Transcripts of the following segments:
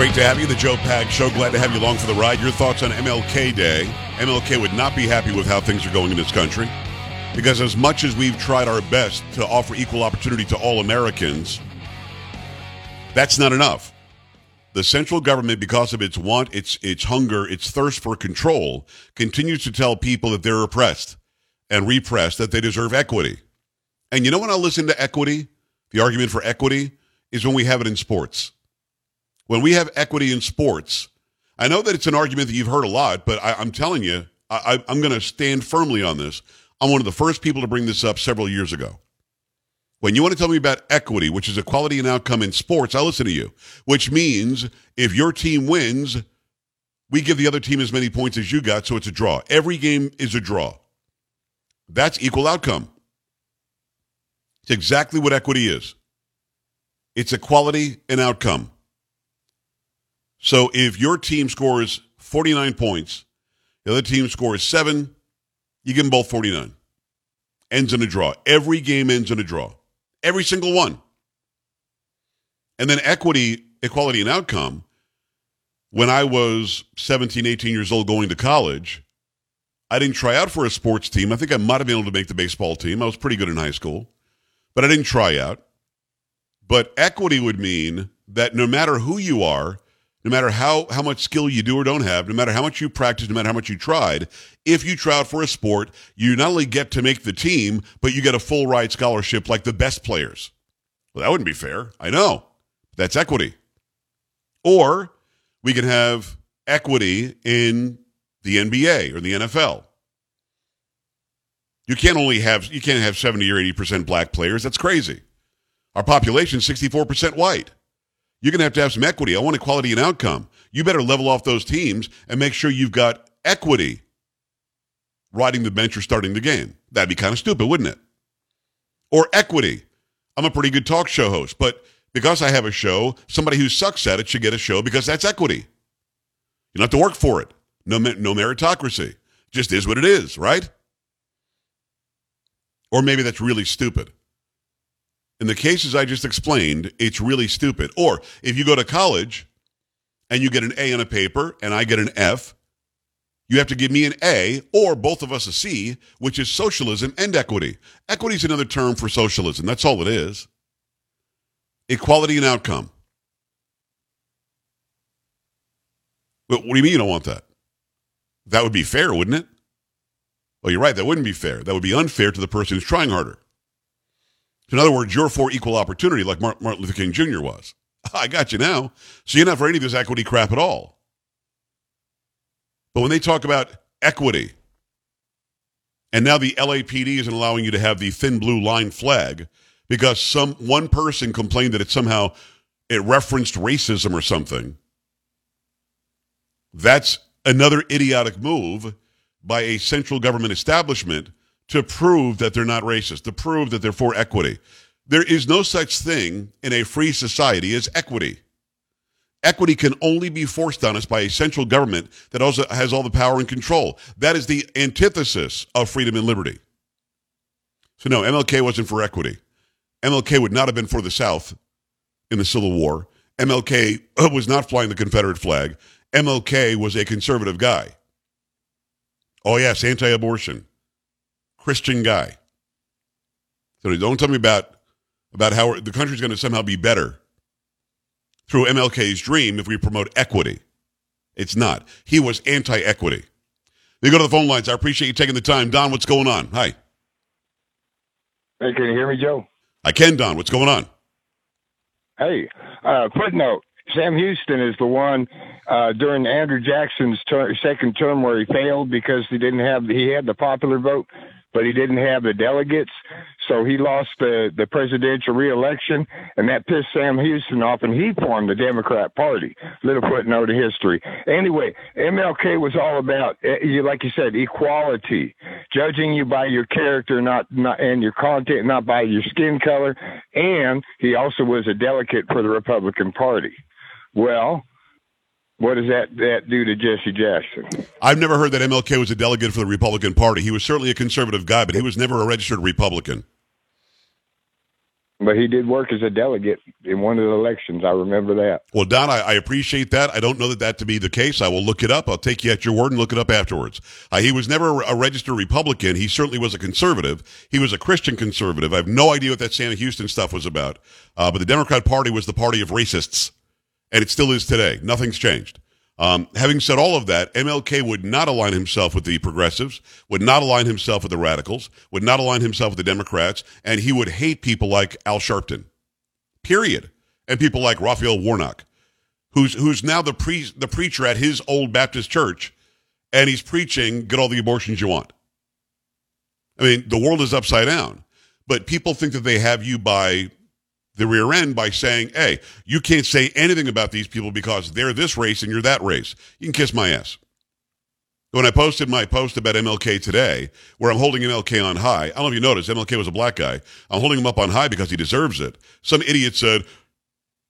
Great to have you, the Joe Pag Show. Glad to have you along for the ride. Your thoughts on MLK Day. MLK would not be happy with how things are going in this country because, as much as we've tried our best to offer equal opportunity to all Americans, that's not enough. The central government, because of its want, its its hunger, its thirst for control, continues to tell people that they're oppressed and repressed, that they deserve equity. And you know when I listen to equity, the argument for equity is when we have it in sports when we have equity in sports, I know that it's an argument that you've heard a lot, but I, am telling you, I, I'm going to stand firmly on this. I'm one of the first people to bring this up several years ago. When you want to tell me about equity, which is equality and outcome in sports, I listen to you, which means if your team wins, we give the other team as many points as you got, so it's a draw. Every game is a draw. That's equal outcome. It's exactly what equity is it's equality and outcome. So if your team scores 49 points, the other team scores seven, you give them both 49. Ends in a draw. Every game ends in a draw. Every single one. And then equity, equality, and outcome. When I was 17, 18 years old going to college, I didn't try out for a sports team. I think I might have been able to make the baseball team. I was pretty good in high school, but I didn't try out. But equity would mean that no matter who you are, no matter how, how much skill you do or don't have, no matter how much you practice, no matter how much you tried, if you try out for a sport, you not only get to make the team, but you get a full ride scholarship like the best players. Well, that wouldn't be fair. I know. That's equity. Or we can have equity in the NBA or the NFL. You can't only have you can't have 70 or 80% black players. That's crazy. Our population is 64% white. You're going to have to have some equity. I want equality and outcome. You better level off those teams and make sure you've got equity riding the bench or starting the game. That'd be kind of stupid, wouldn't it? Or equity. I'm a pretty good talk show host, but because I have a show, somebody who sucks at it should get a show because that's equity. You don't have to work for it. No, no meritocracy. Just is what it is, right? Or maybe that's really stupid. In the cases I just explained, it's really stupid. Or if you go to college and you get an A on a paper and I get an F, you have to give me an A or both of us a C, which is socialism and equity. Equity is another term for socialism. That's all it is. Equality and outcome. But what do you mean you don't want that? That would be fair, wouldn't it? Well, you're right. That wouldn't be fair. That would be unfair to the person who's trying harder. So in other words, you're for equal opportunity like Martin Luther King Jr. was. I got you now. So you're not for any of this equity crap at all. But when they talk about equity, and now the LAPD isn't allowing you to have the thin blue line flag because some one person complained that it somehow it referenced racism or something. That's another idiotic move by a central government establishment to prove that they're not racist, to prove that they're for equity. There is no such thing in a free society as equity. Equity can only be forced on us by a central government that also has all the power and control. That is the antithesis of freedom and liberty. So, no, MLK wasn't for equity. MLK would not have been for the South in the Civil War. MLK was not flying the Confederate flag. MLK was a conservative guy. Oh, yes, anti abortion. Christian guy. So don't tell me about about how the country's going to somehow be better through MLK's dream if we promote equity. It's not. He was anti-equity. They go to the phone lines. I appreciate you taking the time. Don, what's going on? Hi. Hey, can you hear me, Joe? I can, Don. What's going on? Hey, uh, footnote. Sam Houston is the one uh, during Andrew Jackson's ter- second term where he failed because he didn't have he had the popular vote, but he didn't have the delegates. So he lost the, the presidential reelection, and that pissed Sam Houston off, and he formed the Democrat Party. Little footnote of history. Anyway, MLK was all about, eh, like you said, equality, judging you by your character, not, not and your content, not by your skin color. And he also was a delegate for the Republican Party. Well, what does that, that do to Jesse Jackson? I've never heard that MLK was a delegate for the Republican Party. He was certainly a conservative guy, but he was never a registered Republican. But he did work as a delegate in one of the elections. I remember that. Well, Don, I, I appreciate that. I don't know that that to be the case. I will look it up. I'll take you at your word and look it up afterwards. Uh, he was never a registered Republican. He certainly was a conservative. He was a Christian conservative. I have no idea what that Sam Houston stuff was about. Uh, but the Democrat Party was the party of racists and it still is today. Nothing's changed. Um, having said all of that, MLK would not align himself with the progressives, would not align himself with the radicals, would not align himself with the Democrats, and he would hate people like Al Sharpton, period, and people like Raphael Warnock, who's who's now the the preacher at his old Baptist church, and he's preaching get all the abortions you want. I mean, the world is upside down, but people think that they have you by the rear end by saying, hey, you can't say anything about these people because they're this race and you're that race. You can kiss my ass. When I posted my post about MLK today, where I'm holding MLK on high, I don't know if you noticed, MLK was a black guy. I'm holding him up on high because he deserves it. Some idiot said,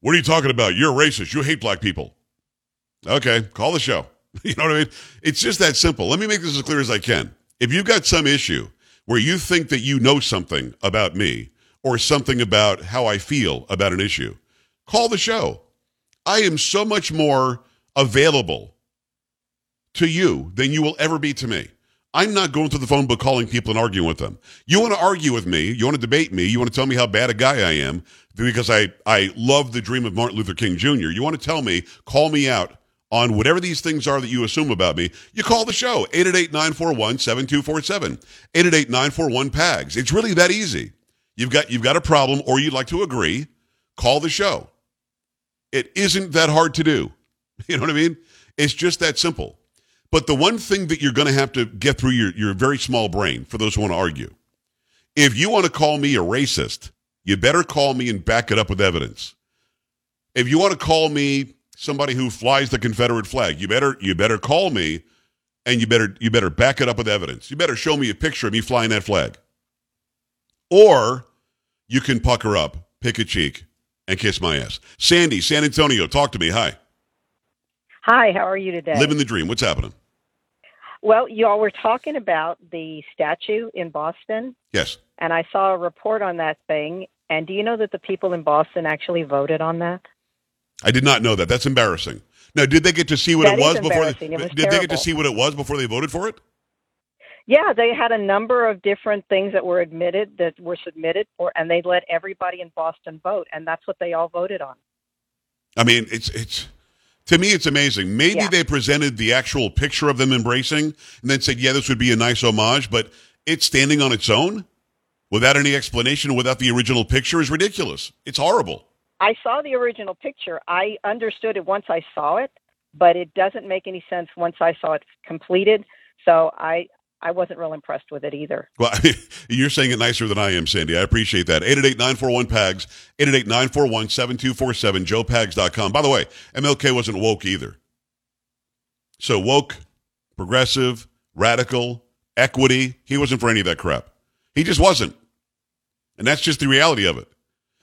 What are you talking about? You're racist. You hate black people. Okay, call the show. You know what I mean? It's just that simple. Let me make this as clear as I can. If you've got some issue where you think that you know something about me, or something about how I feel about an issue, call the show. I am so much more available to you than you will ever be to me. I'm not going to the phone book calling people and arguing with them. You want to argue with me, you want to debate me, you want to tell me how bad a guy I am because I, I love the dream of Martin Luther King Jr. You want to tell me, call me out on whatever these things are that you assume about me, you call the show, 888-941-7247, 888-941-PAGS. It's really that easy. You've got you've got a problem or you'd like to agree, call the show. It isn't that hard to do. You know what I mean? It's just that simple. But the one thing that you're going to have to get through your, your very small brain for those who want to argue, if you want to call me a racist, you better call me and back it up with evidence. If you want to call me somebody who flies the Confederate flag, you better you better call me and you better you better back it up with evidence. You better show me a picture of me flying that flag. Or you can pucker up, pick a cheek, and kiss my ass. Sandy, San Antonio, talk to me. Hi. Hi, how are you today? Living the dream. What's happening? Well, you all were talking about the statue in Boston. Yes. And I saw a report on that thing. And do you know that the people in Boston actually voted on that? I did not know that. That's embarrassing. Now, did they get to see what that it was before? They, it was did terrible. they get to see what it was before they voted for it? Yeah, they had a number of different things that were admitted that were submitted for, and they let everybody in Boston vote, and that's what they all voted on. I mean, it's it's to me, it's amazing. Maybe Yeah. they presented the actual picture of them embracing and then said, "Yeah, this would be a nice homage," but it's standing on its own without any explanation, without the original picture, is ridiculous. It's horrible. I saw the original picture. I understood it once I saw it, but it doesn't make any sense once I saw it completed. So I I wasn't real impressed with it either. Well, you're saying it nicer than I am, Sandy. I appreciate that. 888-941-PAGS, 888-941-7247, joepags.com. By the way, MLK wasn't woke either. So woke, progressive, radical, equity, he wasn't for any of that crap. He just wasn't. And that's just the reality of it.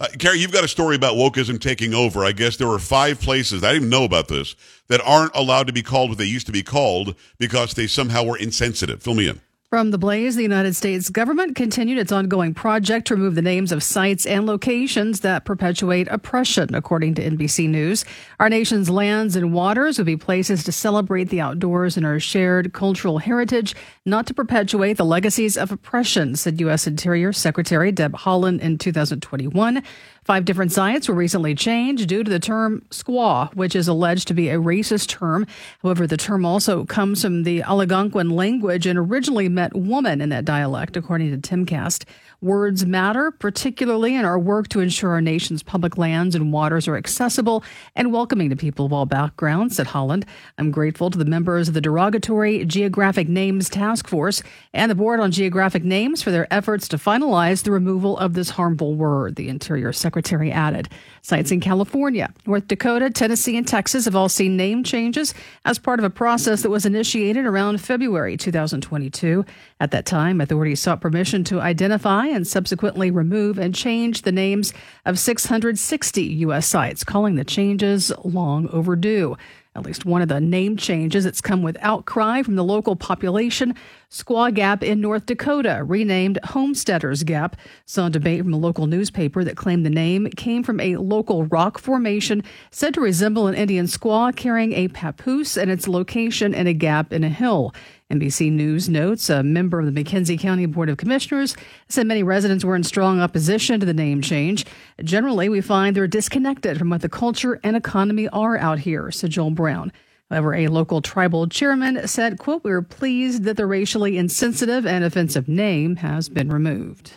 Uh, Carrie, you've got a story about wokeism taking over. I guess there were five places, I didn't even know about this, that aren't allowed to be called what they used to be called because they somehow were insensitive. Fill me in. From the blaze, the United States government continued its ongoing project to remove the names of sites and locations that perpetuate oppression, according to NBC News. Our nation's lands and waters would be places to celebrate the outdoors and our shared cultural heritage, not to perpetuate the legacies of oppression, said U.S. Interior Secretary Deb Haaland in 2021. Five different sites were recently changed due to the term squaw, which is alleged to be a racist term. However, the term also comes from the Algonquin language and originally meant woman in that dialect, according to Timcast. Words matter, particularly in our work to ensure our nation's public lands and waters are accessible and welcoming to people of all backgrounds, said Haaland. I'm grateful to the members of the Derogatory Geographic Names Task Force and the Board on Geographic Names for their efforts to finalize the removal of this harmful word, the Interior Secretary added. Sites in California, North Dakota, Tennessee, and Texas have all seen name changes as part of a process that was initiated around February 2022. At that time, authorities sought permission to identify and subsequently remove and change the names of 660 U.S. sites, calling the changes long overdue. At least one of the name changes that's come with outcry from the local population. Squaw Gap in North Dakota, renamed Homesteaders Gap, saw debate from a local newspaper that claimed the name came from a local rock formation said to resemble an Indian squaw carrying a papoose and its location in a gap in a hill. NBC News notes a member of the McKenzie County Board of Commissioners said many residents were in strong opposition to the name change. Generally, we find they're disconnected from what the culture and economy are out here, said Joel Brown. However, a local tribal chairman said, quote, we're pleased that the racially insensitive and offensive name has been removed.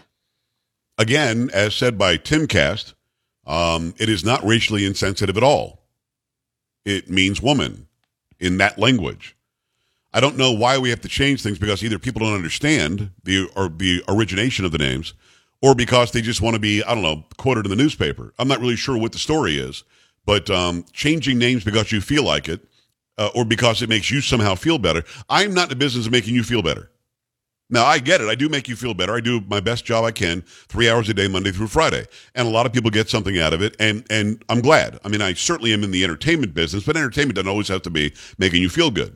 Again, as said by Timcast, um, it is not racially insensitive at all. It means woman in that language. I don't know why we have to change things because either people don't understand the or the origination of the names, or because they just want to be I don't know quoted in the newspaper. I'm not really sure what the story is, but um, changing names because you feel like it, uh, or because it makes you somehow feel better. I'm not in the business of making you feel better. Now I get it. I do make you feel better. I do my best job I can, three hours a day, Monday through Friday, and a lot of people get something out of it, and and I'm glad. I mean, I certainly am in the entertainment business, but entertainment doesn't always have to be making you feel good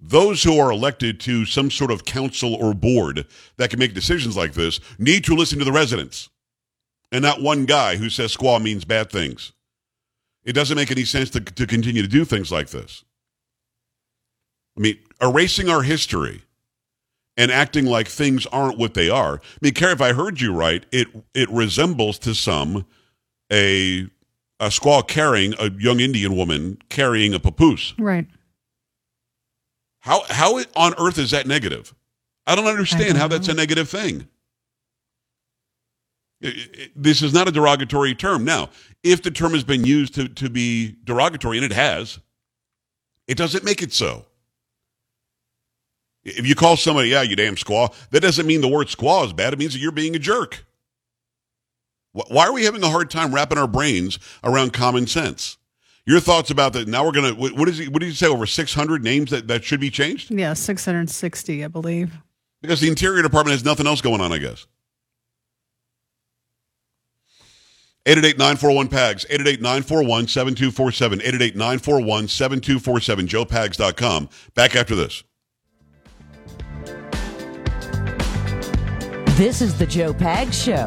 those who are elected to some sort of council or board that can make decisions like this need to listen to the residents and not one guy who says squaw means bad things. It doesn't make any sense to, to continue to do things like this. I mean, erasing our history and acting like things aren't what they are. I mean, Carrie, if I heard you right, it it resembles to some a a squaw carrying a young Indian woman carrying a papoose. Right. How how on earth is that negative? I don't understand I don't how that's a negative thing. It, it, this is not a derogatory term. Now, if the term has been used to, to be derogatory, and it has, it doesn't make it so. If you call somebody, yeah, you damn squaw, that doesn't mean the word squaw is bad. It means that you're being a jerk. Why are we having a hard time wrapping our brains around common sense? Your thoughts about that? Now we're gonna. What is he? What did you say? Over six hundred names that that should be changed? Yeah, six hundred sixty, I believe. Because the Interior Department has nothing else going on, I guess. 888-941-PAGS, 888-941-7247, 888-941-7247, joepags.com. Back after this. This is the Joe Pags Show.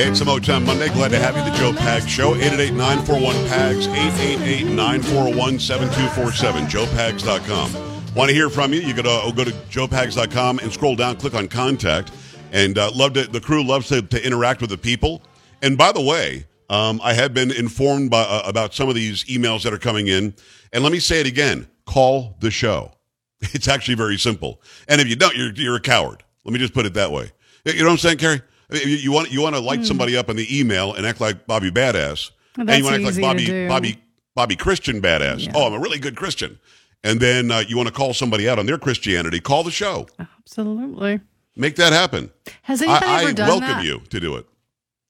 It's a Motown Monday. Glad to have you. The Joe Pags Show. 888-941-PAGS. 888-941-7247. JoePags.com. Want to hear from you? You go to, go to JoePags.com and scroll down, click on Contact. And uh, love to, the crew loves to, to interact with the people. And by the way, um, I have been informed by, uh, about some of these emails that are coming in. And let me say it again call the show. It's actually very simple. And if you don't, you're, you're a coward. Let me just put it that way. You know what I'm saying, Carrie? You, you, want you want to light mm. somebody up in the email and act like Bobby Badass, well, and you want to act like Bobby Bobby Bobby Christian badass. Yeah. Oh, I'm a really good Christian. And then uh, you want to call somebody out on their Christianity, call the show. Absolutely. Make that happen. Has anybody I, ever I done welcome that? you to do it.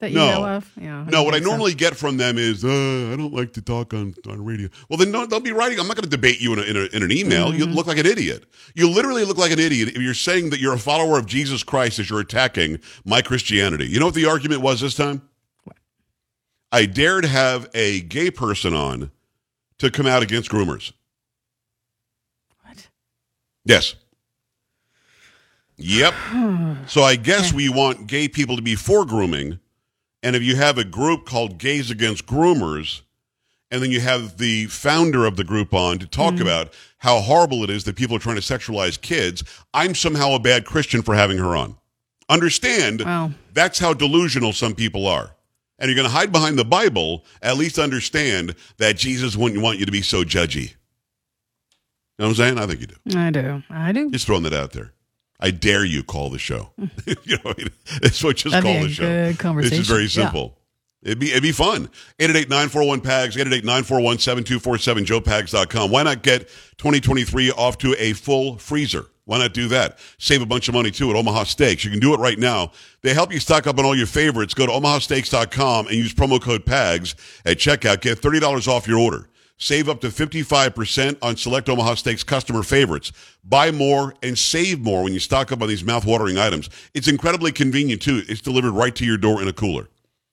That you No. know of? Yeah. No, what I normally get from them is, uh, I don't like to talk on, on radio. Well, then no, they'll be writing. I'm not going to debate you in, a, in, a, in an email. You Mm-hmm. look like an idiot. You literally look like an idiot if you're saying that you're a follower of Jesus Christ as you're attacking my Christianity. You know what the argument was this time? What? I dared have a gay person on to come out against groomers. What? Yes. Yep. so I guess we want gay people to be for grooming. And if you have a group called Gays Against Groomers, and then you have the founder of the group on to talk mm-hmm. about how horrible it is that people are trying to sexualize kids, I'm somehow a bad Christian for having her on. Understand, Wow. that's how delusional some people are. And you're going to hide behind the Bible, at least understand that Jesus wouldn't want you to be so judgy. You know what I'm saying? I think you do. I do. I do. Just throwing that out there. I dare you call the show. you know, that's what just That'd call the show. conversation. is very Yeah. simple. It'd be it'd be fun. 888-941-PAGS, 888-941-7247, joepags.com. Why not get 2023 off to a full freezer? Why not do that? Save a bunch of money too at Omaha Steaks. You can do it right now. They help you stock up on all your favorites. Go to omahasteaks.com and use promo code PAGS at checkout. Get $30 off your order. Save up to 55% on select Omaha Steaks customer favorites. Buy more and save more when you stock up on these mouth-watering items. It's incredibly convenient too. It's delivered right to your door in a cooler.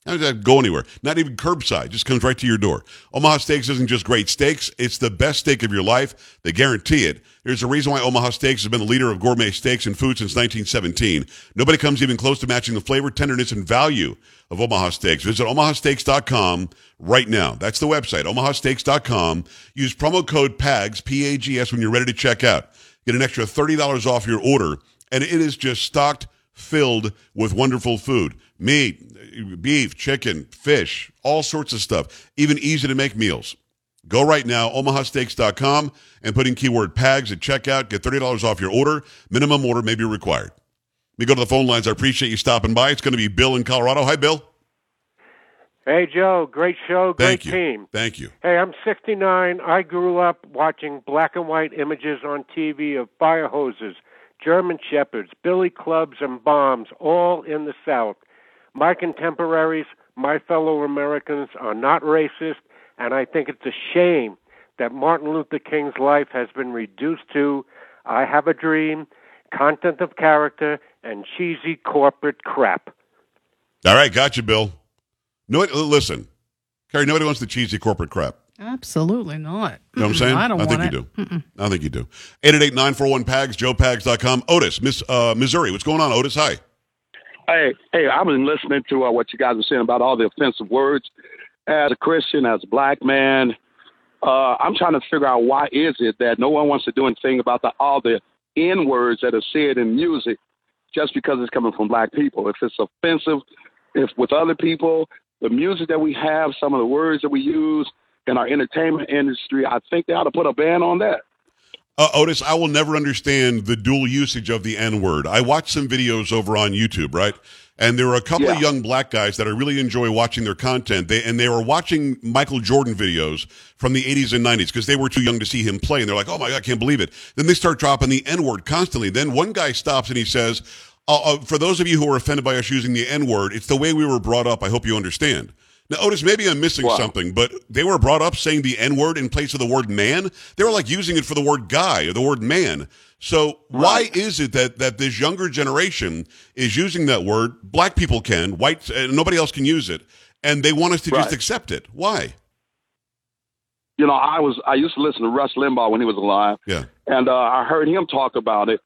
How does that go anywhere? Not even curbside. Just comes right to your door. Omaha Steaks isn't just great steaks. It's the best steak of your life. They guarantee it. There's a reason why Omaha Steaks has been the leader of gourmet steaks and food since 1917. Nobody comes even close to matching the flavor, tenderness, and value of Omaha Steaks. Visit omahasteaks.com right now. That's the website, omahasteaks.com. Use promo code PAGS, P-A-G-S, when you're ready to check out. Get an extra $30 off your order, and it is just stocked, filled with wonderful food. Meat, beef, chicken, fish, all sorts of stuff. Even easy to make meals. Go right now, omahasteaks.com, and put in keyword PAGS at checkout. Get $30 off your order. Minimum order may be required. We go to the phone lines. I appreciate you stopping by. It's going to be Bill in Colorado. Hi, Bill. Hey, Joe. Great show. Great Thank you. team. Thank you. Hey, I'm 69. I grew up watching black and white images on TV of fire hoses, German shepherds, billy clubs, and bombs, all in the South. My contemporaries, my fellow Americans, are not racist, and I think it's a shame that Martin Luther King's life has been reduced to I have a dream, content of character, and cheesy corporate crap. All right, got you, Bill. No, listen, Carrie. Nobody wants the cheesy corporate crap. Absolutely not. You know what I'm saying? I don't think want you it. do. I think you do. 888-941-PAGS, joepags.com. Otis, Miss uh, Missouri. What's going on, Otis? Hi. Hey, hey, I've been listening to uh, what you guys are saying about all the offensive words. As a Christian, as a black man, uh, I'm trying to figure out why is it that no one wants to do anything about the, all the N words that are said in music just because it's coming from black people. If it's offensive, if with other people, the music that we have, some of the words that we use in our entertainment industry, I think they ought to put a ban on that. Uh, Otis, I will never understand the dual usage of the N word. I watched some videos over on YouTube, right? And there were a couple of young black guys that I really enjoy watching their content. They, and they were watching Michael Jordan videos from the 80s and 90s because they were too young to see him play. And they're like, oh my God, I can't believe it. Then they start dropping the N word constantly. Then one guy stops and he says, uh, uh, for those of you who are offended by us using the N word, it's the way we were brought up. I hope you understand. Now, Otis, maybe I'm missing Wow. something, but they were brought up saying the N word in place of the word man. They were like using it for the word guy or the word man. So why is it that that this younger generation is using that word? Black people can, white, and nobody else can use it, and they want us to just accept it. Why? You know, I was I used to listen to Rush Limbaugh when he was alive. Yeah. and uh, I heard him talk about it.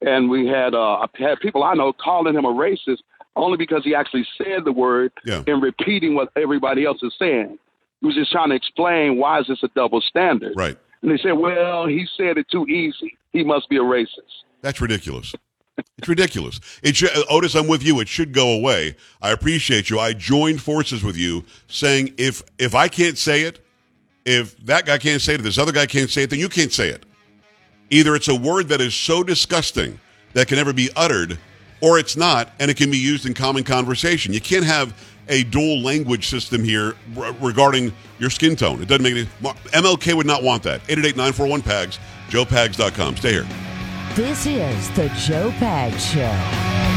And we had uh, had people I know calling him a racist only because he actually said the word Yeah. and repeating what everybody else is saying. He was just trying to explain why is this a double standard. Right. And they said, well, he said it too easy. He must be a racist. That's ridiculous. It's ridiculous. It should, Otis, I'm with you. It should go away. I appreciate you. I joined forces with you, saying if if I can't say it, if that guy can't say it, if this other guy can't say it, then you can't say it. Either it's a word that is so disgusting that can never be uttered, or it's not, and it can be used in common conversation. You can't have a dual language system here r- regarding your skin tone. It doesn't make any. MLK would not want that. 888 941 PAGS, joepags.com. Stay here. This is the Joe Pags Show.